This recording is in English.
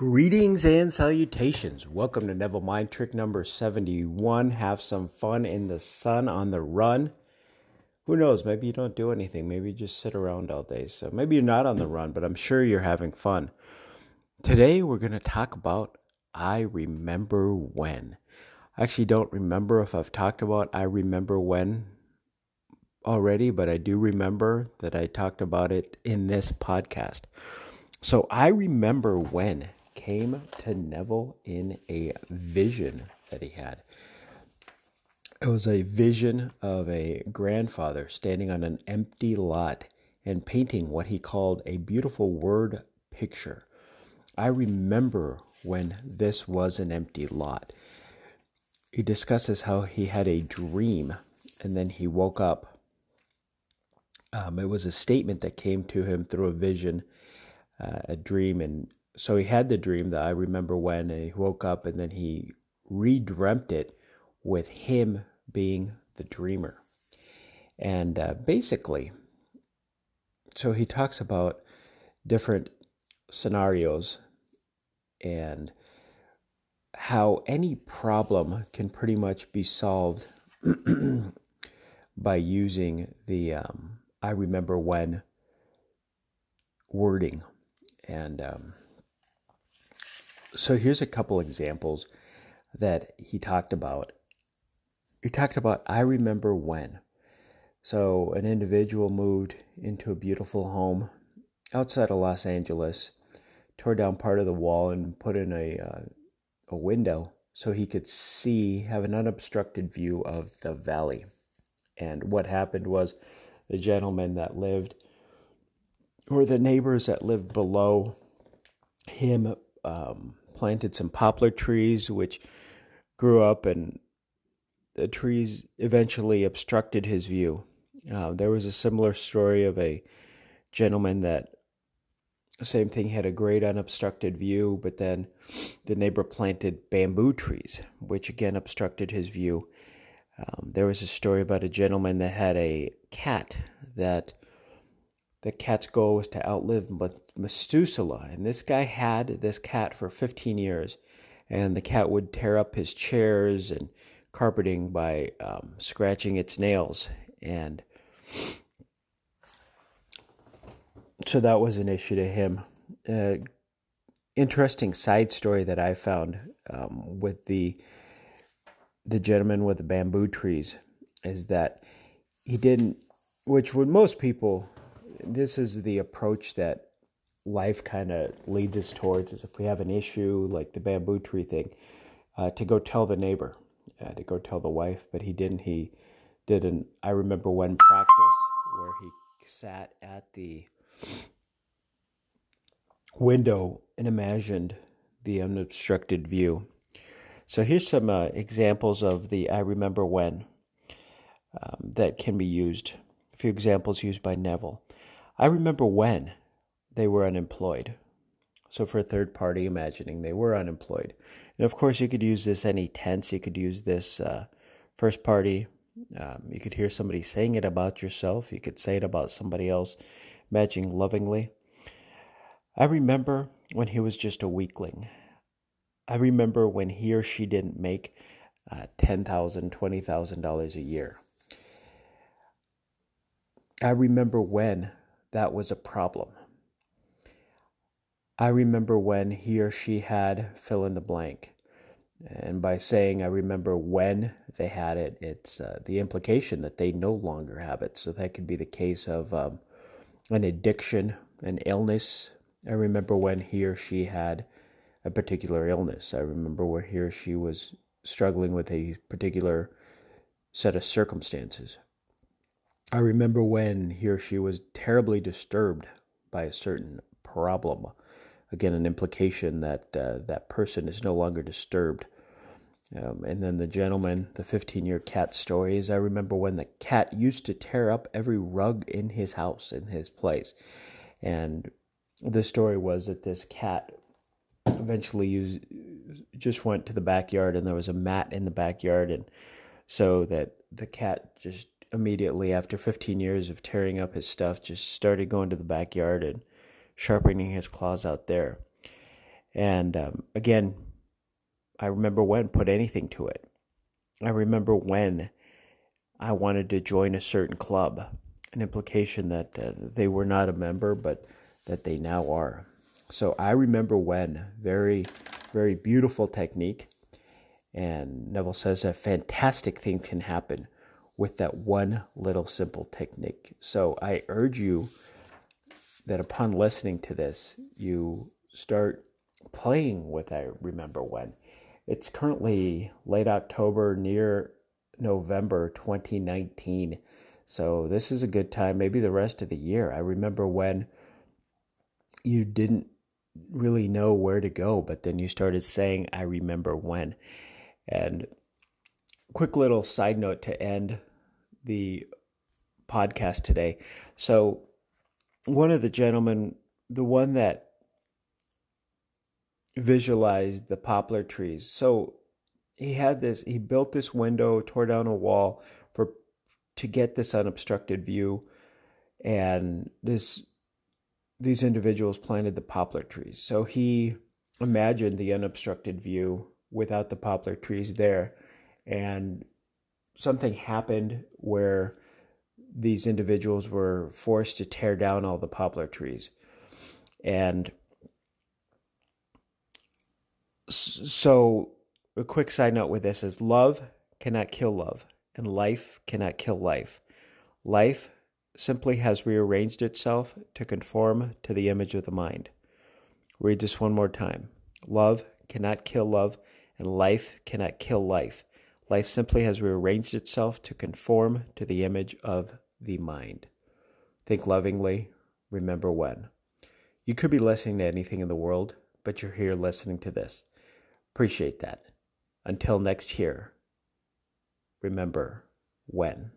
Greetings and salutations. Welcome to Neville Mind Trick number 71. Have some fun in the sun on the run. Who knows? Maybe you don't do anything. Maybe you just sit around all day. So maybe you're not on the run, but I'm sure you're having fun. Today we're going to talk about I Remember When. I actually don't remember if I've talked about I Remember When already, but I do remember that I talked about it in this podcast. So I remember when came to Neville in a vision that he had. It was a vision of a grandfather standing on an empty lot and painting what he called a beautiful word picture. I remember when this was an empty lot. He discusses how he had a dream and then he woke up. Um, it was a statement that came to him through a vision, uh, a dream, and so he had the dream that I remember when he woke up and then he redreamt it with him being the dreamer. And uh, basically, so he talks about different scenarios and how any problem can pretty much be solved by using the um, I remember when wording. And um, so here's a couple examples that he talked about. He talked about I remember when. So an individual moved into a beautiful home outside of Los Angeles, tore down part of the wall and put in a uh, a window so he could see have an unobstructed view of the valley. And what happened was the gentleman that lived or the neighbors that lived below him um, planted some poplar trees, which grew up, and the trees eventually obstructed his view. Uh, there was a similar story of a gentleman that same thing had a great unobstructed view, but then the neighbor planted bamboo trees, which again obstructed his view. Um, there was a story about a gentleman that had a cat that the cat's goal was to outlive Methuselah. And this guy had this cat for 15 years. And the cat would tear up his chairs and carpeting by um, scratching its nails. And so that was an issue to him. Uh, interesting side story that I found um, with the the gentleman with the bamboo trees is that he didn't, which would most people this is the approach that life kind of leads us towards is if we have an issue like the bamboo tree thing uh, to go tell the neighbor uh, to go tell the wife but he didn't he didn't i remember one practice where he sat at the window and imagined the unobstructed view. So here's some uh, examples of the i remember when um, that can be used. A few examples used by neville I remember when they were unemployed. So for a third party, imagining they were unemployed. And of course, you could use this any tense. You could use this uh, first party. Um, you could hear somebody saying it about yourself. You could say it about somebody else, imagining lovingly. I remember when he was just a weakling. I remember when he or she didn't make uh, $10,000, $20,000 a year. I remember when that was a problem. I remember when he or she had fill in the blank. And by saying I remember when they had it, it's uh, the implication that they no longer have it. So that could be the case of um, an addiction, an illness. I remember when he or she had a particular illness. I remember where he or she was struggling with a particular set of circumstances. I remember when he or she was terribly disturbed by a certain problem. Again, an implication that uh, that person is no longer disturbed. Um, and then the gentleman, the 15 year cat story is I remember when the cat used to tear up every rug in his house, in his place. And the story was that this cat eventually used, just went to the backyard and there was a mat in the backyard. And so that the cat just immediately after 15 years of tearing up his stuff, just started going to the backyard and sharpening his claws out there. And um, again, I remember when put anything to it. I remember when I wanted to join a certain club, an implication that uh, they were not a member, but that they now are. So I remember when, very, very beautiful technique. And Neville says that fantastic things can happen with that one little simple technique. So I urge you that upon listening to this, you start playing with I Remember When. It's currently late October, near November 2019. So this is a good time, maybe the rest of the year. I remember when you didn't really know where to go, but then you started saying, I remember when. And quick little side note to end the podcast today. So, one of the gentlemen, the one that visualized the poplar trees. So, he had this, he built this window, tore down a wall for to get this unobstructed view. And this these individuals planted the poplar trees. So he imagined the unobstructed view without the poplar trees there. And something happened where these individuals were forced to tear down all the poplar trees. And so, a quick side note with this is love cannot kill love, and life cannot kill life. Life simply has rearranged itself to conform to the image of the mind. Read this one more time. Love cannot kill love, and life cannot kill life. Life simply has rearranged itself to conform to the image of the mind. Think lovingly, remember when. You could be listening to anything in the world, but you're here listening to this. Appreciate that. Until next year, remember when.